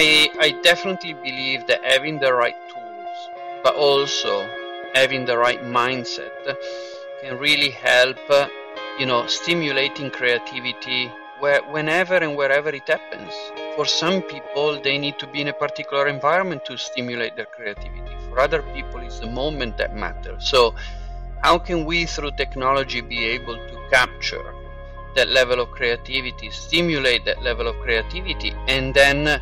I, I definitely believe that having the right tools, but also having the right mindset, can really help, uh, you know, stimulating creativity where, whenever and wherever it happens. For some people, they need to be in a particular environment to stimulate their creativity. For other people, it's the moment that matters. So, how can we, through technology, be able to capture that level of creativity, stimulate that level of creativity, and then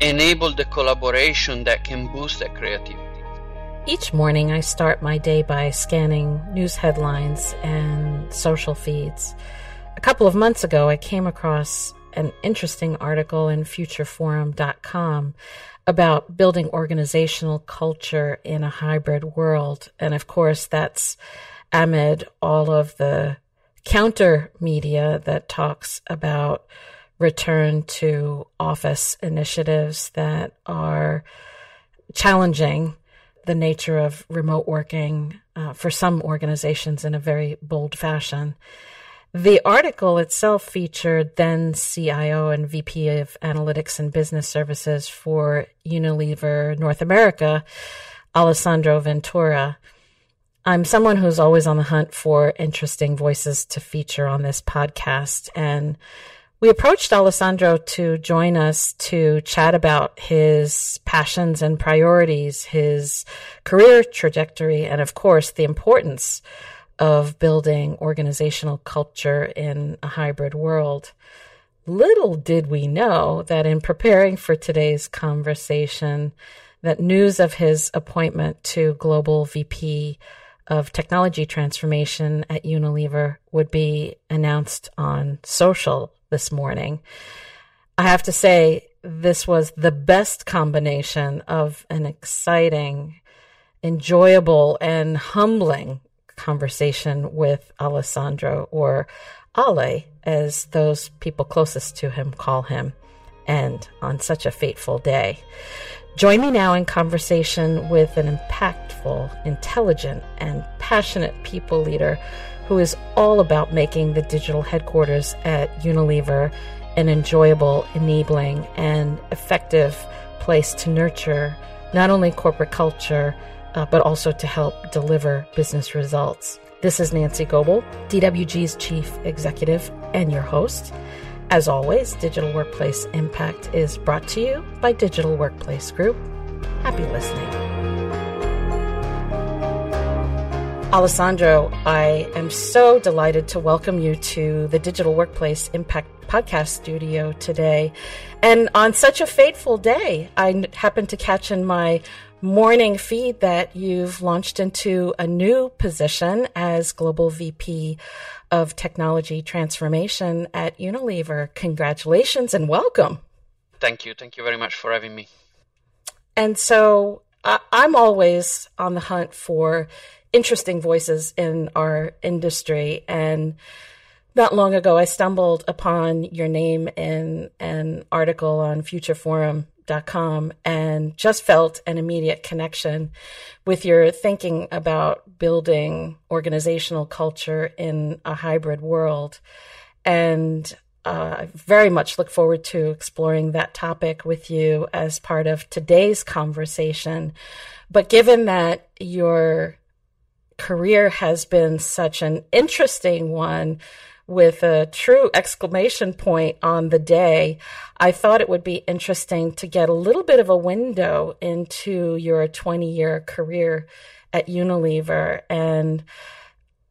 enable the collaboration that can boost that creativity? Each morning, I start my day by scanning news headlines and social feeds. A couple of months ago, I came across an interesting article in futureforum.com about building organizational culture in a hybrid world. And of course, that's amid all of the counter media that talks about return to office initiatives that are challenging the nature of remote working uh, for some organizations in a very bold fashion. The article itself featured then CIO and VP of Analytics and Business Services for Unilever North America, Alessandro Ventura. I'm someone who's always on the hunt for interesting voices to feature on this podcast. And we approached Alessandro to join us to chat about his passions and priorities, his career trajectory, and of course, the importance of building organizational culture in a hybrid world. Little did we know that in preparing for today's conversation, that news of his appointment to global VP of technology transformation at Unilever would be announced on social this morning. I have to say, this was the best combination of an exciting, enjoyable, and humbling conversation with Alessandro or Ale, as those people closest to him call him, and on such a fateful day. Join me now in conversation with an impactful, intelligent, and passionate people leader who is all about making the digital headquarters at Unilever an enjoyable, enabling, and effective place to nurture not only corporate culture uh, but also to help deliver business results. This is Nancy Goebel, DWG's Chief Executive and your host. As always, Digital Workplace Impact is brought to you by Digital Workplace Group. Happy listening. Alessandro, I am so delighted to welcome you to the Digital Workplace Impact podcast studio today. And on such a fateful day, I happened to catch in my morning feed that you've launched into a new position as Global VP of Technology Transformation at Unilever. Congratulations and welcome. Thank you. Thank you very much for having me. And so I'm always on the hunt for interesting voices in our industry. And not long ago, I stumbled upon your name in an article on Future Forum com and just felt an immediate connection with your thinking about building organizational culture in a hybrid world. And uh, I very much look forward to exploring that topic with you as part of today's conversation. But given that your career has been such an interesting one, with a true exclamation point on the day, I thought it would be interesting to get a little bit of a window into your 20 year career at Unilever. And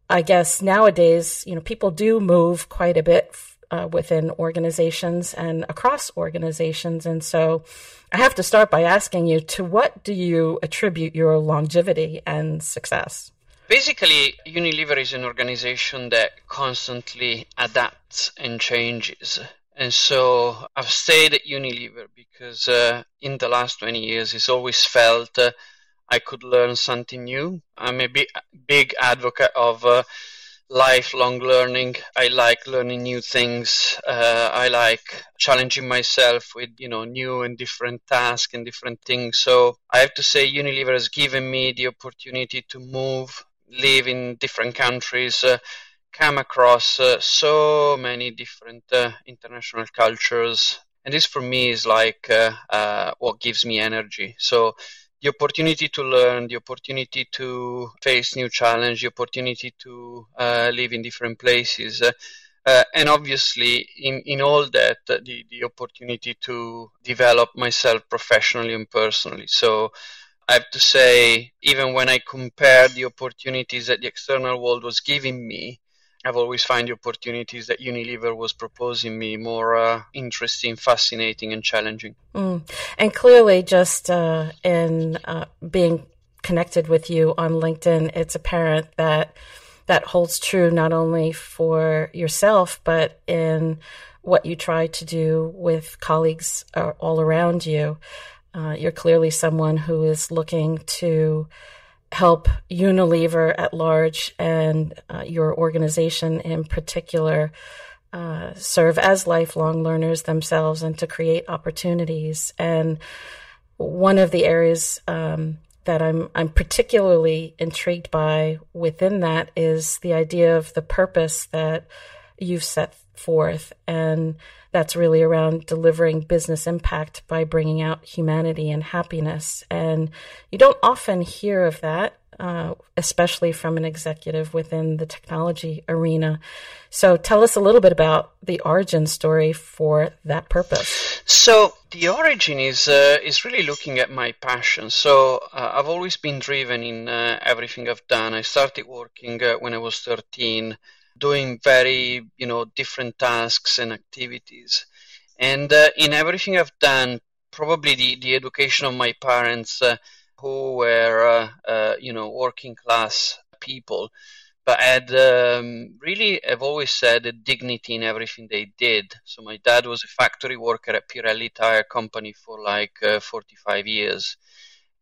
I guess nowadays, you know, people do move quite a bit uh, within organizations and across organizations. And so I have to start by asking you to what do you attribute your longevity and success? Basically, Unilever is an organization that constantly adapts and changes. And so I've stayed at Unilever because uh, in the last 20 years, it's always felt uh, I could learn something new. I'm a big, big advocate of uh, lifelong learning. I like learning new things. Uh, I like challenging myself with you know new and different tasks and different things. So I have to say, Unilever has given me the opportunity to move live in different countries, uh, come across uh, so many different uh, international cultures. and this for me is like uh, uh, what gives me energy. So the opportunity to learn, the opportunity to face new challenge, the opportunity to uh, live in different places. And obviously, in, in all that, the, the opportunity to develop myself professionally and personally. So I have to say, even when I compare the opportunities that the external world was giving me, I've always found the opportunities that Unilever was proposing me more uh, interesting, fascinating, and challenging. Mm. And clearly, just uh, in uh, being connected with you on LinkedIn, it's apparent that that holds true not only for yourself, but in what you try to do with colleagues uh, all around you. Uh, you're clearly someone who is looking to help Unilever at large and uh, your organization in particular uh, serve as lifelong learners themselves and to create opportunities. And one of the areas um, that I'm I'm particularly intrigued by within that is the idea of the purpose that you've set forth and that's really around delivering business impact by bringing out humanity and happiness and you don't often hear of that uh, especially from an executive within the technology arena. So tell us a little bit about the origin story for that purpose. So the origin is uh, is really looking at my passion. So uh, I've always been driven in uh, everything I've done. I started working uh, when I was 13, doing very you know different tasks and activities, and uh, in everything I've done, probably the the education of my parents who were, uh, uh, you know, working class people, but had um, really, I've always said, a dignity in everything they did. So my dad was a factory worker at Pirelli Tire Company for like uh, 45 years.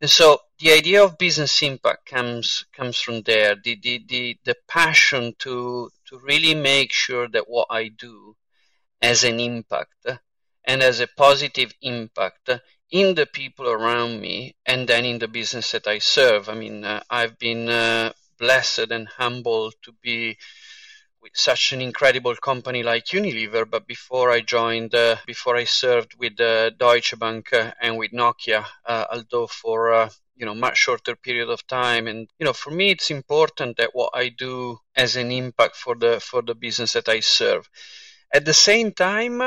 And so the idea of business impact comes comes from there. The, the, the, the passion to to really make sure that what I do has an impact and has a positive impact in the people around me and then in the business that I serve. I mean, uh, I've been uh, blessed and humbled to be with such an incredible company like Unilever. But before I joined, uh, before I served with uh, Deutsche Bank uh, and with Nokia, uh, although for you know much shorter period of time and you know for me it's important that what i do has an impact for the for the business that i serve at the same time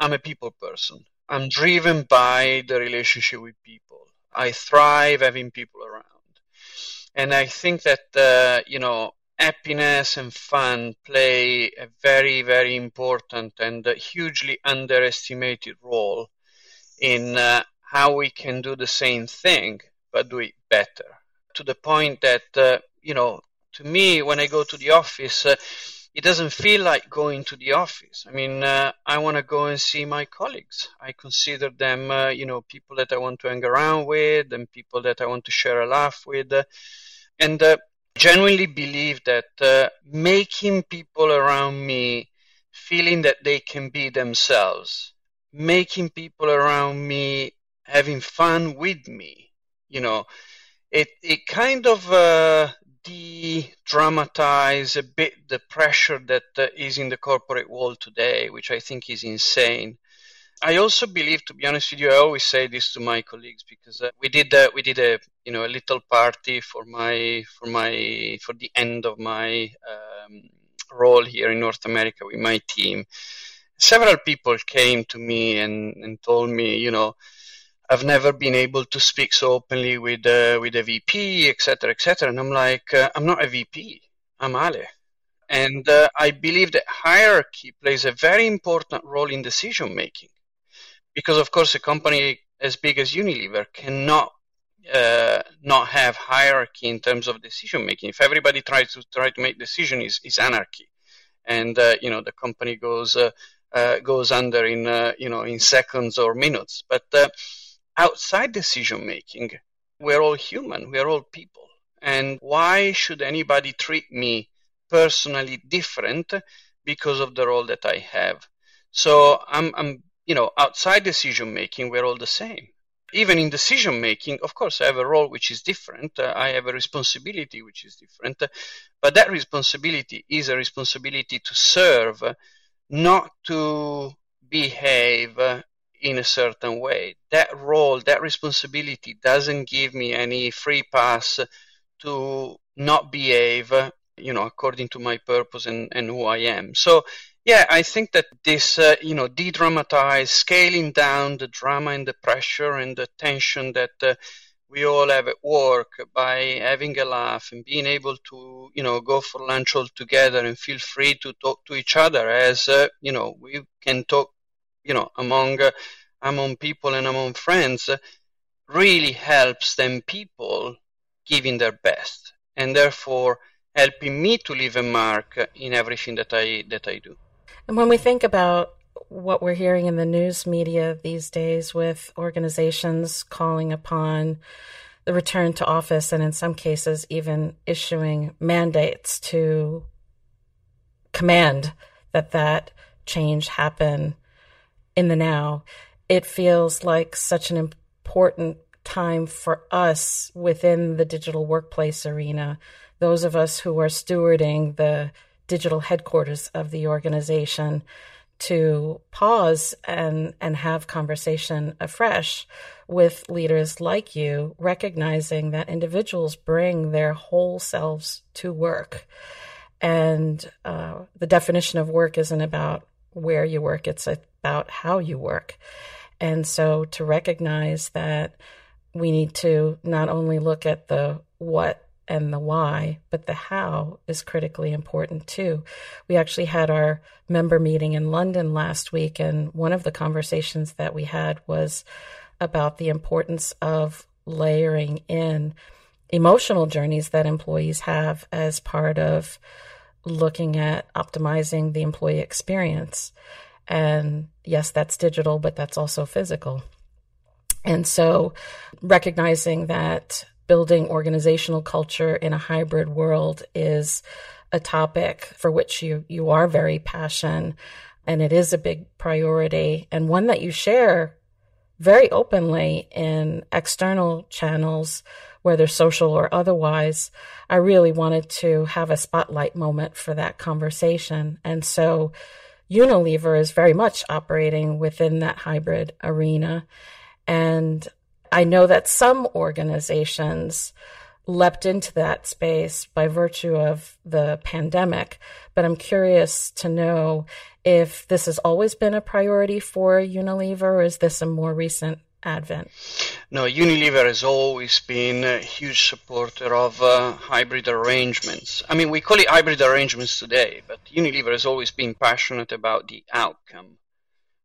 i'm a people person I'm driven by the relationship with people. I thrive having people around. And I think that, uh, you know, happiness and fun play a very, very important and hugely underestimated role in uh, how we can do the same thing, but do it better. To the point that, uh, you know, to me, when I go to the office, uh, it doesn't feel like going to the office. I mean, uh, I want to go and see my colleagues. I consider them, uh, you know, people that I want to hang around with and people that I want to share a laugh with. and uh, genuinely believe that uh, making people around me feeling that they can be themselves, making people around me having fun with me, you know, it, it kind of uh, de-dramatize a bit the pressure that uh, is in the corporate world today, which I think is insane. I also believe, to be honest with you, I always say this to my colleagues because uh, we did uh, we did a you know a little party for my for my for the end of my um, role here in North America with my team. Several people came to me and, and told me, you know, I've never been able to speak so openly with uh, with a VP, etc., etc. And I'm like, uh, I'm not a VP. I'm Ale, and uh, I believe that hierarchy plays a very important role in decision making, because of course a company as big as Unilever cannot uh, not have hierarchy in terms of decision making. If everybody tries to try to make decision, is is anarchy, and uh, you know the company goes uh, goes under in you know in seconds or minutes, but outside decision making, we're all human, we're all people. And why should anybody treat me personally different because of the role that I have? So I'm, I'm you know, outside decision making, we're all the same. Even in decision making, of course, I have a role which is different. Uh, I have a responsibility which is different. Uh, but that responsibility is a responsibility to serve, not to behave in a certain way. That role, that responsibility doesn't give me any free pass to not behave, you know, according to my purpose and, and who I am. So, yeah, I think that this, uh, you know, de-dramatize, scaling down the drama and the pressure and the tension that uh, we all have at work by having a laugh and being able to, you know, go for lunch all together and feel free to talk to each other as, uh, you know, we can talk, you know, among uh, among people and among friends, uh, really helps them people giving their best and therefore helping me to leave a mark in everything that I that I do. And when we think about what we're hearing in the news media these days with organizations calling upon the return to office and in some cases even issuing mandates to command that that change happen in the now it feels like such an important time for us within the digital workplace arena. Those of us who are stewarding the digital headquarters of the organization to pause and and have conversation afresh with leaders like you recognizing that individuals bring their whole selves to work. And uh, the definition of work isn't about where you work it's about how you work. And so to recognize that we need to not only look at the what and the why, but the how is critically important too. We actually had our member meeting in London last week, and one of the conversations that we had was about the importance of layering in emotional journeys that employees have as part of looking at optimizing the employee experience. And yes, that's digital, but that's also physical. And so recognizing that building organizational culture in a hybrid world is a topic for which you, you are very passionate and it is a big priority and one that you share very openly in external channels, whether social or otherwise. I really wanted to have a spotlight moment for that conversation. And so Unilever is very much operating within that hybrid arena. And I know that some organizations leapt into that space by virtue of the pandemic, but I'm curious to know if this has always been a priority for Unilever or is this a more recent advent? No, Unilever has always been a huge supporter of uh, hybrid arrangements. I mean, we call it hybrid arrangements today, but Unilever has always been passionate about the outcome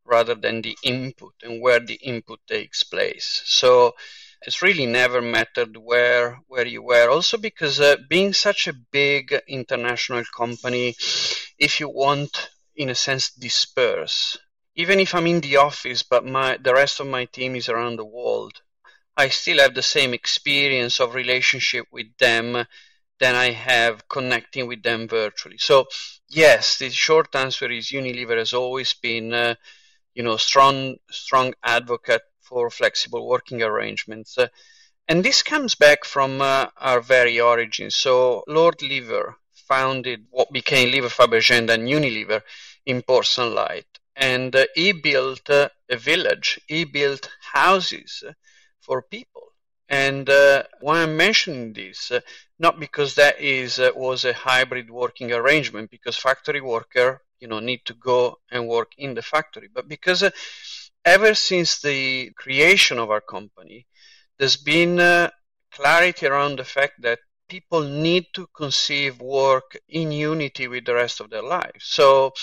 rather than the input and where the input takes place. So it's really never mattered where where you were. Also because uh, being such a big international company, if you want, in a sense, disperse. Even if I'm in the office, but my the rest of my team is around the world, I still have the same experience of relationship with them than I have connecting with them virtually. So yes, the short answer is Unilever has always been. Uh, you know, strong, strong advocate for flexible working arrangements. Uh, and this comes back from uh, our very origins. So Lord Lever founded what became Lever Fabergé and then Unilever in Port Sunlight. And uh, he built uh, a village. He built houses for people. And uh, why I'm mentioning this, uh, not because that is uh, was a hybrid working arrangement, because factory worker you know need to go and work in the factory but because uh, ever since the creation of our company there's been uh, clarity around the fact that people need to conceive work in unity with the rest of their lives. So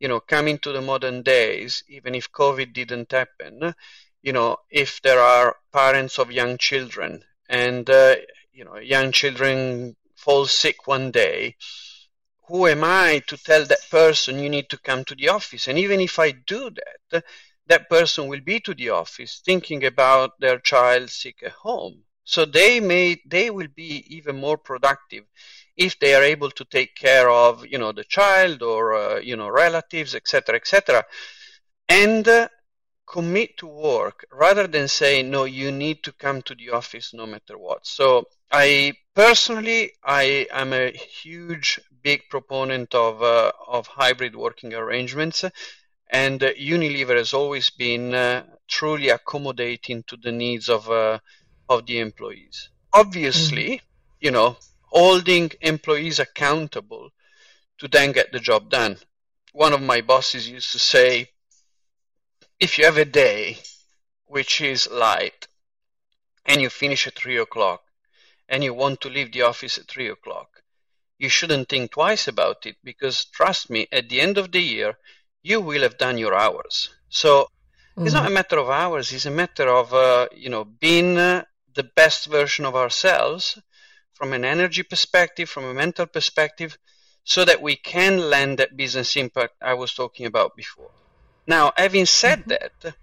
you know coming to the modern days even if covid didn't happen you know if there are parents of young children and uh, you know young children fall sick one day who am I to tell that person you need to come to the office? And even if I do that, that person will be to the office thinking about their child sick at home. So they may they will be even more productive if they are able to take care of you know the child or uh, you know relatives, etc., etc., and uh, commit to work rather than say no, you need to come to the office no matter what. So I personally I am a huge big proponent of uh, of hybrid working arrangements, And uh, Unilever has always been uh, truly accommodating to the needs of uh, of the employees. Obviously, mm. you know, holding employees accountable to then get the job done. One of my bosses used to say, if you have a day which is light and you finish at three o'clock and you want to leave the office at three o'clock, you shouldn't think twice about it because trust me, at the end of the year, you will have done your hours. So mm-hmm. it's not a matter of hours; it's a matter of uh, you know being uh, the best version of ourselves from an energy perspective, from a mental perspective, so that we can land that business impact I was talking about before. Now, having said mm-hmm. that,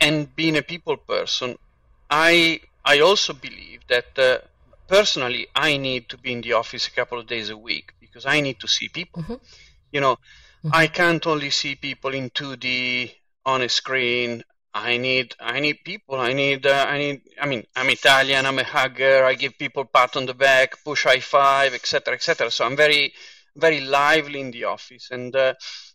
and being a people person, I I also believe that uh, personally I need to be in the office a couple of days a week because I need to see people. Mm-hmm. You know, mm-hmm. I can't only see people in 2D on a screen. I need I need people. I need uh, I need. I mean, I'm Italian. I'm a hugger. I give people pat on the back, push high five, etc., etc. So I'm very very lively in the office and. Uh,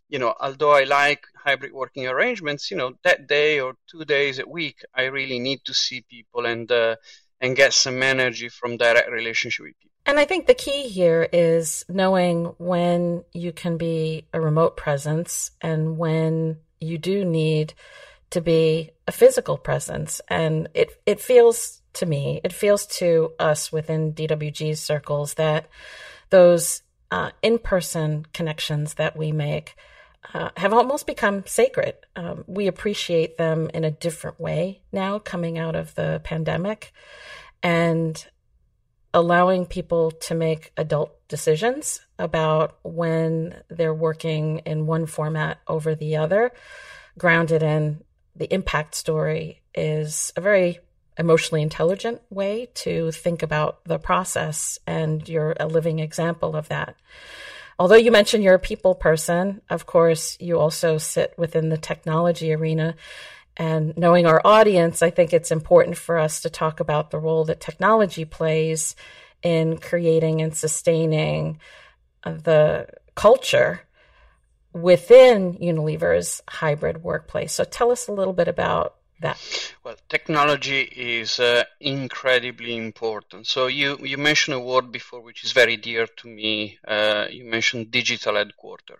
you know, although I like hybrid working arrangements, you know, that day or two days a week, I really need to see people and uh, and get some energy from direct relationship with people. And I think the key here is knowing when you can be a remote presence and when you do need to be a physical presence. And it it feels to me, it feels to us within DWG's circles that those uh, in person connections that we make uh, have almost become sacred. Um, we appreciate them in a different way now coming out of the pandemic and allowing people to make adult decisions about when they're working in one format over the other, grounded in the impact story, is a very emotionally intelligent way to think about the process, and you're a living example of that. Although you mentioned you're a people person, of course, you also sit within the technology arena. And knowing our audience, I think it's important for us to talk about the role that technology plays in creating and sustaining uh, the culture within Unilever's hybrid workplace. So tell us a little bit about that? Well, technology is uh, incredibly important. So you, you mentioned a word before which is very dear to me. Uh, you mentioned digital headquarter.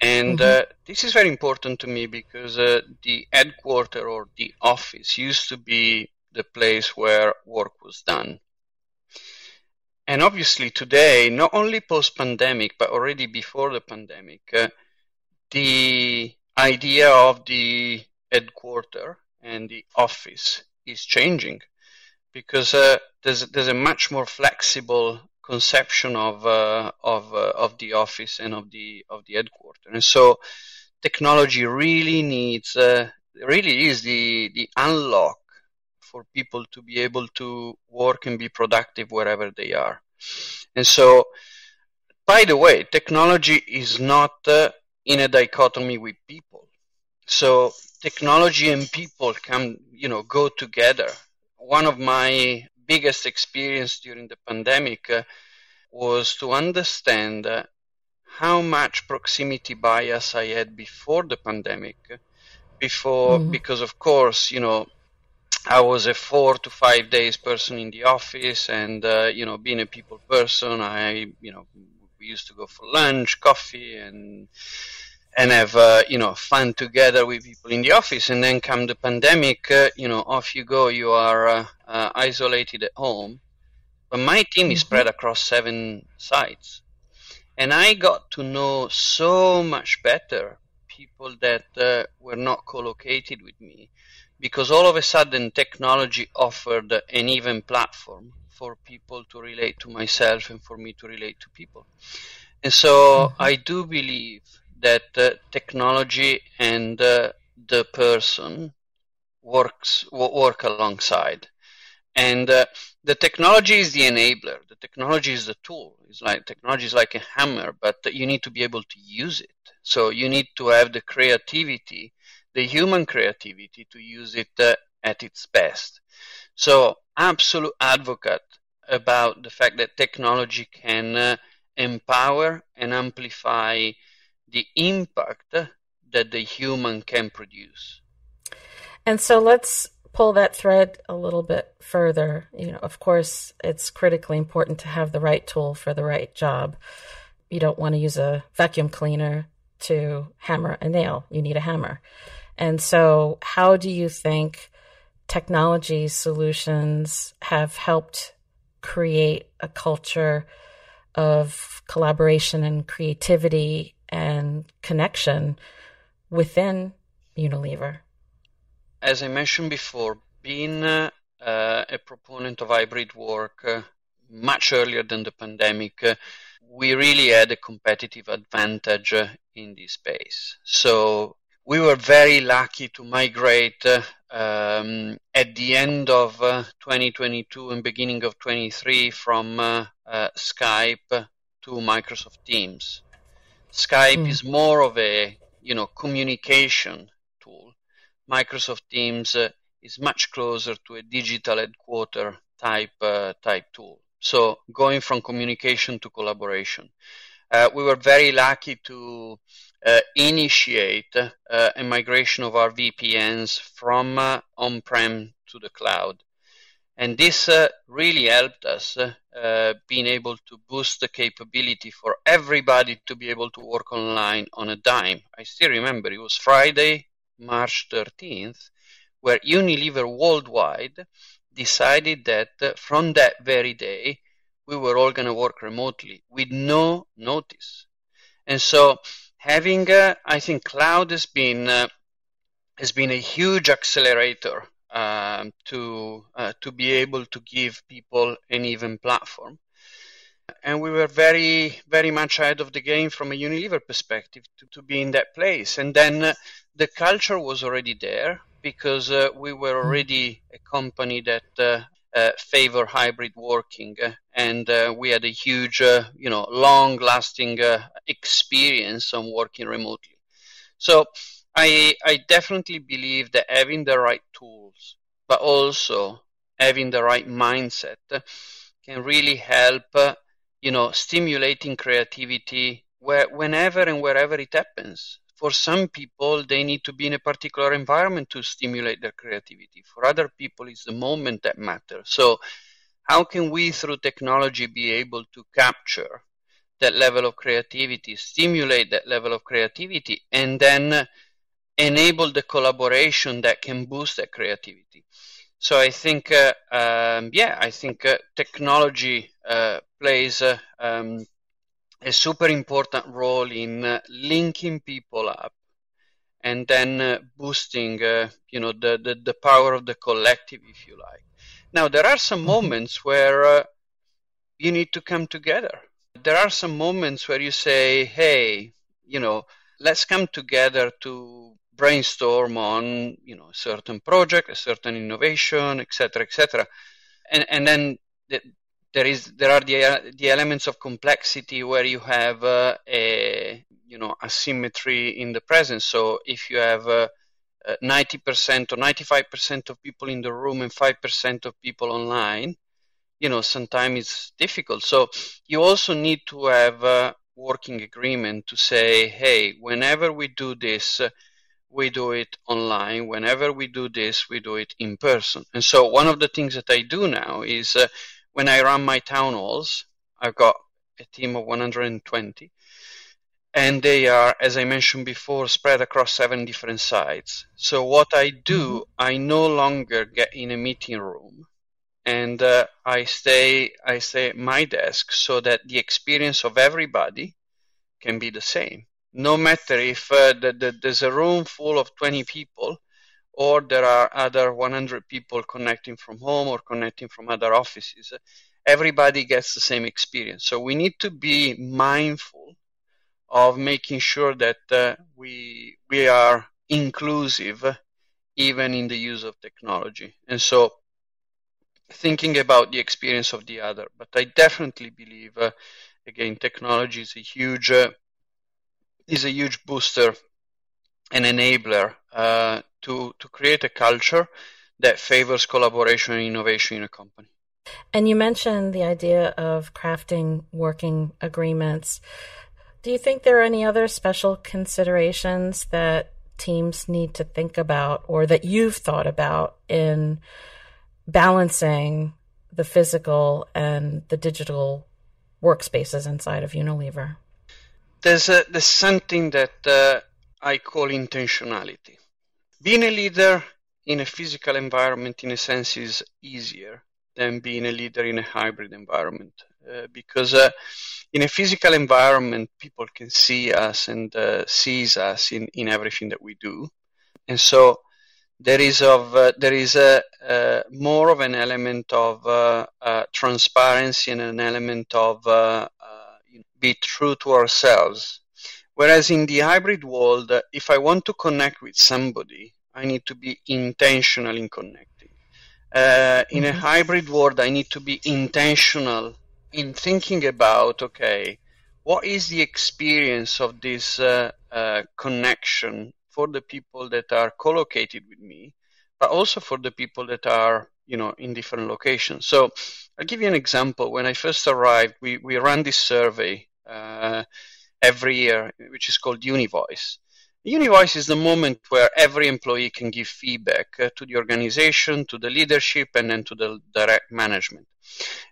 And mm-hmm. uh, this is very important to me because uh, the headquarter or the office used to be the place where work was done. And obviously today, not only post-pandemic, but already before the pandemic, uh, the idea of the headquarter and the office is changing because uh, there's there's a much more flexible conception of uh, of uh, of the office and of the of the headquarter, and so technology really needs uh, really is the the unlock for people to be able to work and be productive wherever they are, and so. By the way, technology is not uh, in a dichotomy with people. So technology and people can, you know, go together. One of my biggest experience during the pandemic uh, was to understand uh, how much proximity bias I had before the pandemic. Before, mm-hmm. because of course, you know, I was a four to five days person in the office, and uh, you know, being a people person, I, you know, we used to go for lunch, coffee, and and have uh, you know fun together with people in the office and then come the pandemic uh, you know off you go you are uh, uh isolated at home but my team is mm-hmm. spread across seven sites and i got to know so much better people that uh, were not co-located with me because all of a sudden technology offered an even platform for people to relate to myself and for me to relate to people and so mm-hmm. i do believe that technology and the person works work alongside. And uh, the technology is the enabler. The technology is the tool. It's like technology is like a hammer but you need to be able to use it. So you need to have the creativity the human creativity to use it uh, at its best. So absolute advocate about the fact that technology can uh, empower and amplify the impact that the human can produce. And so let's pull that thread a little bit further. You know, of course, it's critically important to have the right tool for the right job. You don't want to use a vacuum cleaner to hammer a nail. You need a hammer. And so, how do you think technology solutions have helped create a culture of collaboration and creativity and connection within Unilever? As I mentioned before, being uh, a proponent of hybrid work uh, much earlier than the pandemic, uh, we really had a competitive advantage uh, in this space. So we were very lucky to migrate uh, um, at the end of uh, 2022 and beginning of 23 from uh, uh, Skype to Microsoft Teams. Skype mm. is more of a you know communication tool. Microsoft Teams uh, is much closer to a digital headquarter type uh, type tool. So going from communication to collaboration. we were very lucky to uh, initiate uh, a migration of our VPNs from uh, on-prem to the cloud. And this uh, really helped us uh, being able to boost the capability for everybody to be able to work online on a dime. I still remember it was Friday, March 13th, where Unilever worldwide decided that from that very day, we were all going to work remotely with no notice. And so having, uh, I think, cloud has been uh, has been a huge accelerator um, to uh, to be able to give people an even platform. And we were very, very much ahead of the game from a Unilever perspective to, to be in that place. And then uh, the culture was already there because uh, we were mm-hmm. already a company that uh, uh, favor hybrid working, uh, and we had a huge, you know, long-lasting experience on working remotely. So I I definitely believe that having the right tools, but also having the right mindset, uh, can really help. Uh, you know, stimulating creativity where, whenever and wherever it happens for some people, they need to be in a particular environment to stimulate their creativity. For other people, it's the moment that matters. So, how can we, through technology, be able to capture that level of creativity, stimulate that level of creativity, and then enable the collaboration that can boost that creativity? So, I think, uh, um, yeah, I think uh, technology uh, plays uh, um, a super important role in uh, linking people up and then uh, boosting uh, you know the, the, the power of the collective if you like now there are some mm-hmm. moments where uh, you need to come together there are some moments where you say hey you know let's come together to brainstorm on you know a certain project a certain innovation etc etc and and then the, there is there are the the elements of complexity where you have uh, a you know asymmetry in the presence. So if you have uh, 90% or 95% of people in the room and 5% of people online, you know sometimes it's difficult. So you also need to have a working agreement to say, hey, whenever we do this. We do it online. Whenever we do this, we do it in person. And so, one of the things that I do now is uh, when I run my town halls, I've got a team of 120, and they are, as I mentioned before, spread across seven different sites. So what I do, mm-hmm. I no longer get in a meeting room, and uh, I stay I stay at my desk so that the experience of everybody can be the same. No matter if uh, the, the, there's a room full of 20 people, or there are other 100 people connecting from home or connecting from other offices. Everybody gets the same experience. So we need to be mindful of making sure that uh, we we are inclusive even in the use of technology. And so thinking about the experience of the other. But I definitely believe uh, again technology is a huge uh, is a huge booster and enabler uh, to, to create a culture that favors collaboration and innovation in a company. And you mentioned the idea of crafting working agreements. Do you think there are any other special considerations that teams need to think about or that you've thought about in balancing the physical and the digital workspaces inside of Unilever? There's, a, there's something that uh, I call intentionality. Being a leader in a physical environment, in a sense, is easier than being a leader in a hybrid environment uh, because uh, in a physical environment, people can see us and uh, sees us in, in everything that we do, and so there is of uh, there is a more of an element of uh, uh transparency and an element of be true to ourselves. Whereas in the hybrid world, if I want to connect with somebody, I need to be intentional in connecting. Uh, in mm-hmm. a hybrid world, I need to be intentional in thinking about okay, what is the experience of this uh, uh, connection for the people that are co-located with me, but also for the people that are, you know, in different locations. So I'll give you an example. When I first arrived, we, we ran this survey uh, every year, which is called Univoice. Univoice is the moment where every employee can give feedback uh, to the organization, to the leadership, and then to the direct management.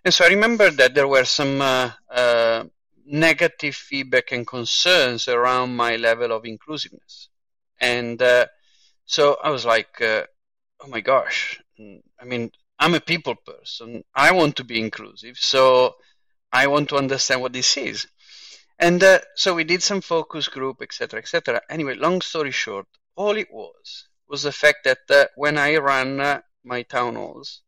And so I remember that there were some uh, uh, negative feedback and concerns around my level of inclusiveness. And uh, so I was like, uh, oh my gosh. I mean, I'm a people person. I want to be inclusive. So I want to understand what this is. And uh, so we did some focus group, etc., etc. Anyway, long story short, all it was was the fact that uh, when I ran uh, my town halls,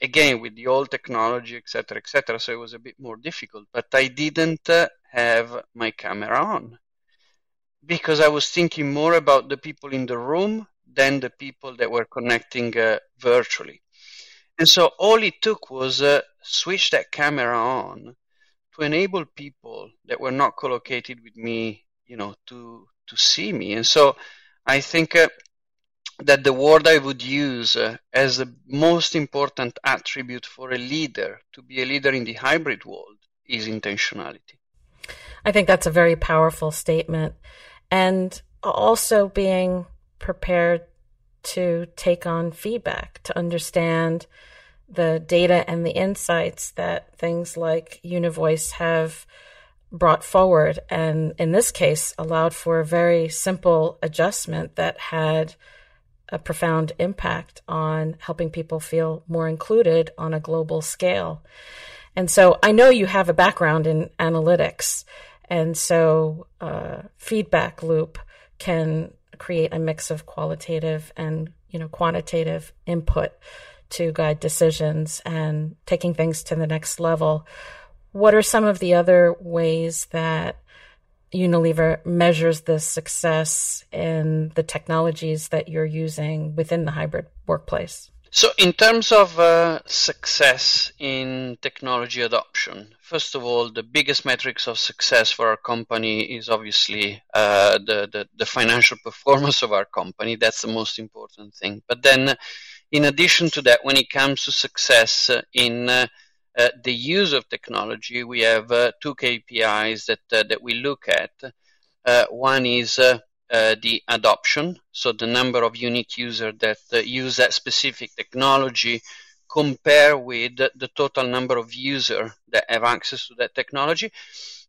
again with the old technology, etc., etc., so it was a bit more difficult. But I didn't uh, have my camera on because I was thinking more about the people in the room than the people that were connecting uh, virtually. And so all it took was uh, switch that camera on to enable people that were not co-located with me, you know, to to see me. And so I think uh, that the word I would use uh, as the most important attribute for a leader to be a leader in the hybrid world is intentionality. I think that's a very powerful statement and also being prepared to take on feedback, to understand the data and the insights that things like Univoice have brought forward, and in this case, allowed for a very simple adjustment that had a profound impact on helping people feel more included on a global scale. And so I know you have a background in analytics. And so, uh, feedback loop can create a mix of qualitative and you know quantitative input to guide decisions and taking things to the next level. What are some of the other ways that Unilever measures the success in the technologies that you're using within the hybrid workplace? So, in terms of uh, success in technology adoption, first of all, the biggest metrics of success for our company is obviously uh, the, the, the financial performance of our company. That's the most important thing. But then, in addition to that, when it comes to success in uh, uh, the use of technology, we have uh, two KPIs that uh, that we look at. One is uh, the adoption, so the number of unique users that uh, use that specific technology, compare with the total number of users that have access to that technology.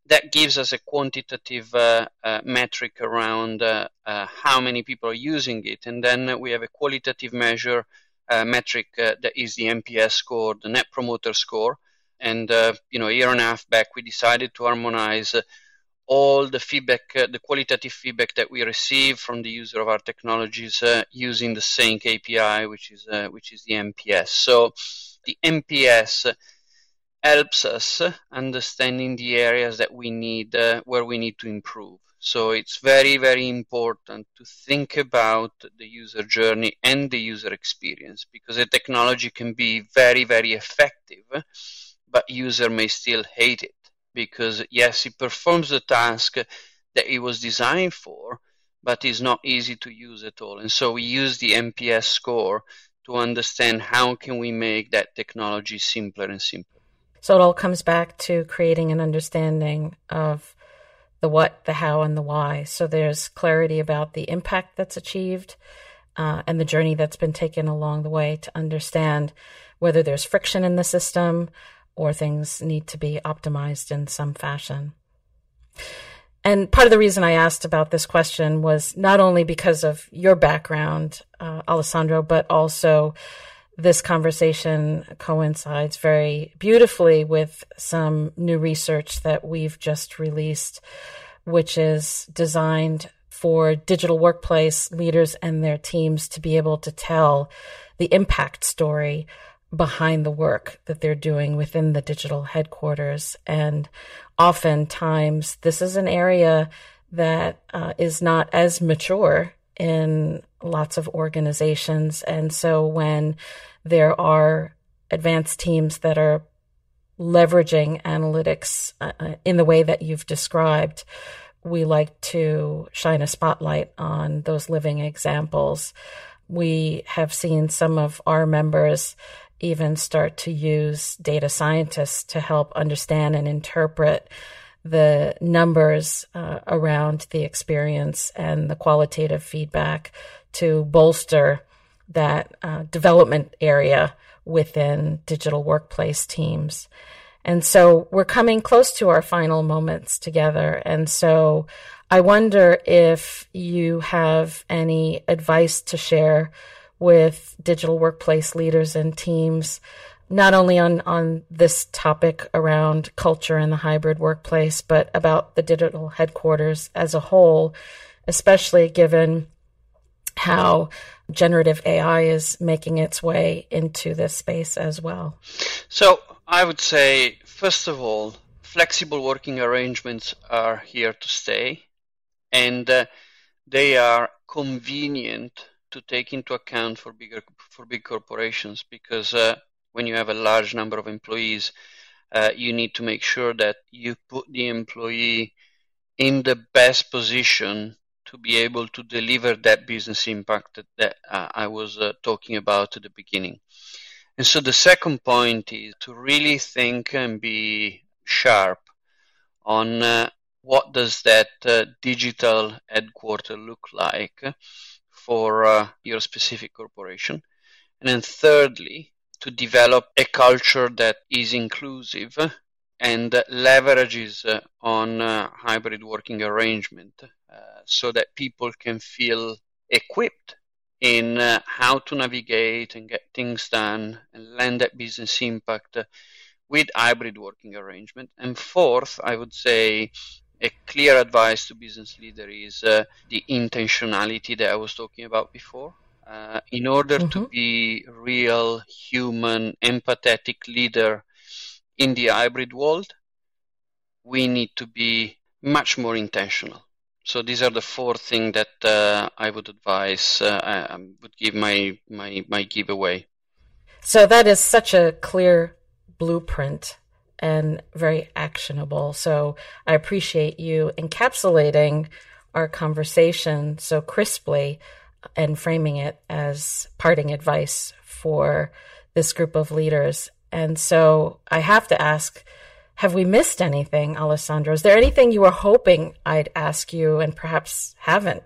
That gives us a quantitative uh, uh metric around uh, how many people are using it, and then we have a qualitative measure metric that is the NPS score, the Net Promoter Score. And you know, a year and a half back, we decided to harmonize all the feedback, uh, the qualitative feedback that we receive from the user of our technologies uh, using the same KPI, which is uh, which is the NPS. So the NPS helps us understanding the areas that we need, uh, where we need to improve. So it's very, very important to think about the user journey and the user experience because a technology can be very, very effective, but user may still hate it because yes, it performs the task that it was designed for, but it's not easy to use at all. And so we use the NPS score to understand how can we make that technology simpler and simpler. So it all comes back to creating an understanding of the what, the how, and the why. So there's clarity about the impact that's achieved uh, and the journey that's been taken along the way to understand whether there's friction in the system or things need to be optimized in some fashion. And part of the reason I asked about this question was not only because of your background, uh, Alessandro, but also this conversation coincides very beautifully with some new research that we've just released, which is designed for digital workplace leaders and their teams to be able to tell the impact story behind the work that they're doing within the digital headquarters. And oftentimes, this is an area that uh, is not as mature in lots of organizations. And so when there are advanced teams that are leveraging analytics uh, uh, in the way that you've described, we like to shine a spotlight on those living examples. We have seen some of our members even start to use data scientists to help understand and interpret the numbers uh, around the experience and the qualitative feedback to bolster that uh, development area within digital workplace teams. And so we're coming close to our final moments together. And so I wonder if you have any advice to share with digital workplace leaders and teams, not only on, on this topic around culture in the hybrid workplace, but about the digital headquarters as a whole, especially given how generative AI is making its way into this space as well. So I would say, first of all, flexible working arrangements are here to stay, and uh, they are convenient to take into account for bigger for big corporations because uh, when you have a large number of employees, uh, you need to make sure that you put the employee in the best position to be able to deliver that business impact that uh, I was uh, talking about at the beginning. And so the second point is to really think and be sharp on uh, what does that uh, digital headquarter look like for uh, your specific corporation. And then thirdly, to develop a culture that is inclusive and leverages uh, on uh, hybrid working arrangement uh, so that people can feel equipped in uh, how to navigate and get things done and land that business impact with hybrid working arrangement. And fourth, I would say a clear advice to business leader is uh, the intentionality that I was talking about before. Uh, in order mm-hmm. to be real human empathetic leader in the hybrid world we need to be much more intentional so these are the four things that uh, i would advise uh, I, I would give my, my my giveaway so that is such a clear blueprint and very actionable. So I appreciate you encapsulating our conversation so crisply and framing it as parting advice for this group of leaders. And so I have to ask have we missed anything, Alessandro? Is there anything you were hoping I'd ask you and perhaps haven't?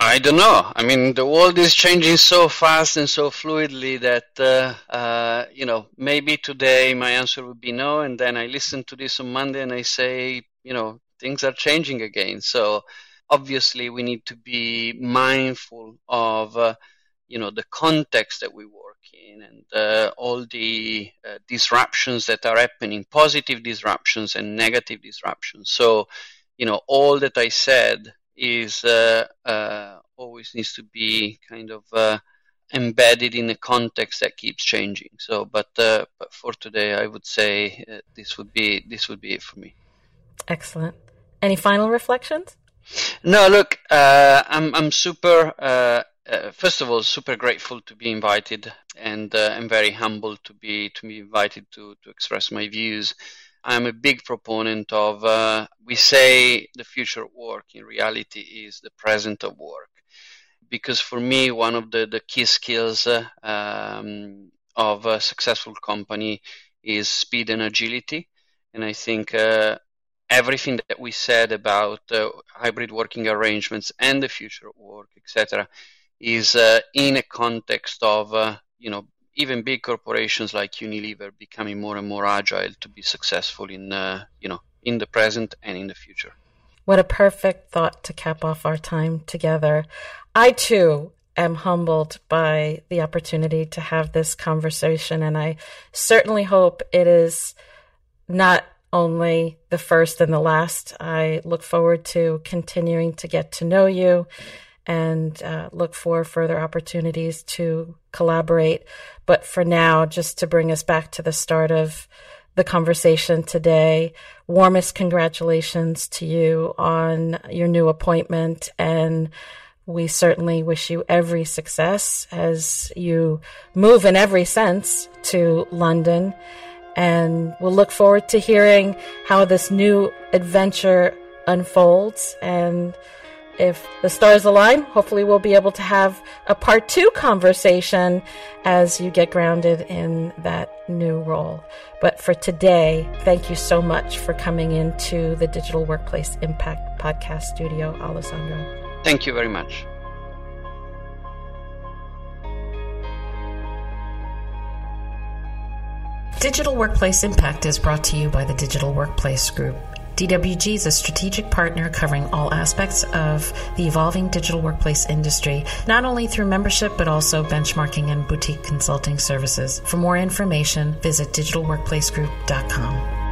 I don't know. I mean, the world is changing so fast and so fluidly that, uh, uh, you know, maybe today my answer would be no. And then I listen to this on Monday and I say, you know, things are changing again. So obviously we need to be mindful of, uh, you know, the context that we work in and uh, all the uh, disruptions that are happening, positive disruptions and negative disruptions. So, you know, all that I said is uh, uh, always needs to be kind of uh, embedded in a context that keeps changing. So, but uh, but for today, I would say uh, this would be this would be it for me. Excellent. Any final reflections? No, look, uh, I'm I'm super. first of all, super grateful to be invited, and I'm very humbled to be to be invited to to express my views. I'm a big proponent of, uh, we say the future of work, in reality is the present of work. Because for me, one of the, the key skills uh, um, of a successful company is speed and agility. And I think uh, everything that we said about uh, hybrid working arrangements and the future of work, etc., is uh, in a context of uh, you know even big corporations like Unilever becoming more and more agile to be successful in uh, you know in the present and in the future. What a perfect thought to cap off our time together. I too am humbled by the opportunity to have this conversation, and I certainly hope it is not only the first and the last. I look forward to continuing to get to know you and uh, look for further opportunities to collaborate. But for now, just to bring us back to the start of the conversation today, warmest congratulations to you on your new appointment. And we certainly wish you every success as you move in every sense to London. And we'll look forward to hearing how this new adventure unfolds. And if the stars align, hopefully we'll be able to have a part two conversation as you get grounded in that new role. But for today, thank you so much for coming into the Digital Workplace Impact podcast studio, Alessandro. Thank you very much. Digital Workplace Impact is brought to you by the Digital Workplace Group. DWG is a strategic partner covering all aspects of the evolving digital workplace industry, not only through membership but also benchmarking and boutique consulting services. For more information, visit digitalworkplacegroup.com.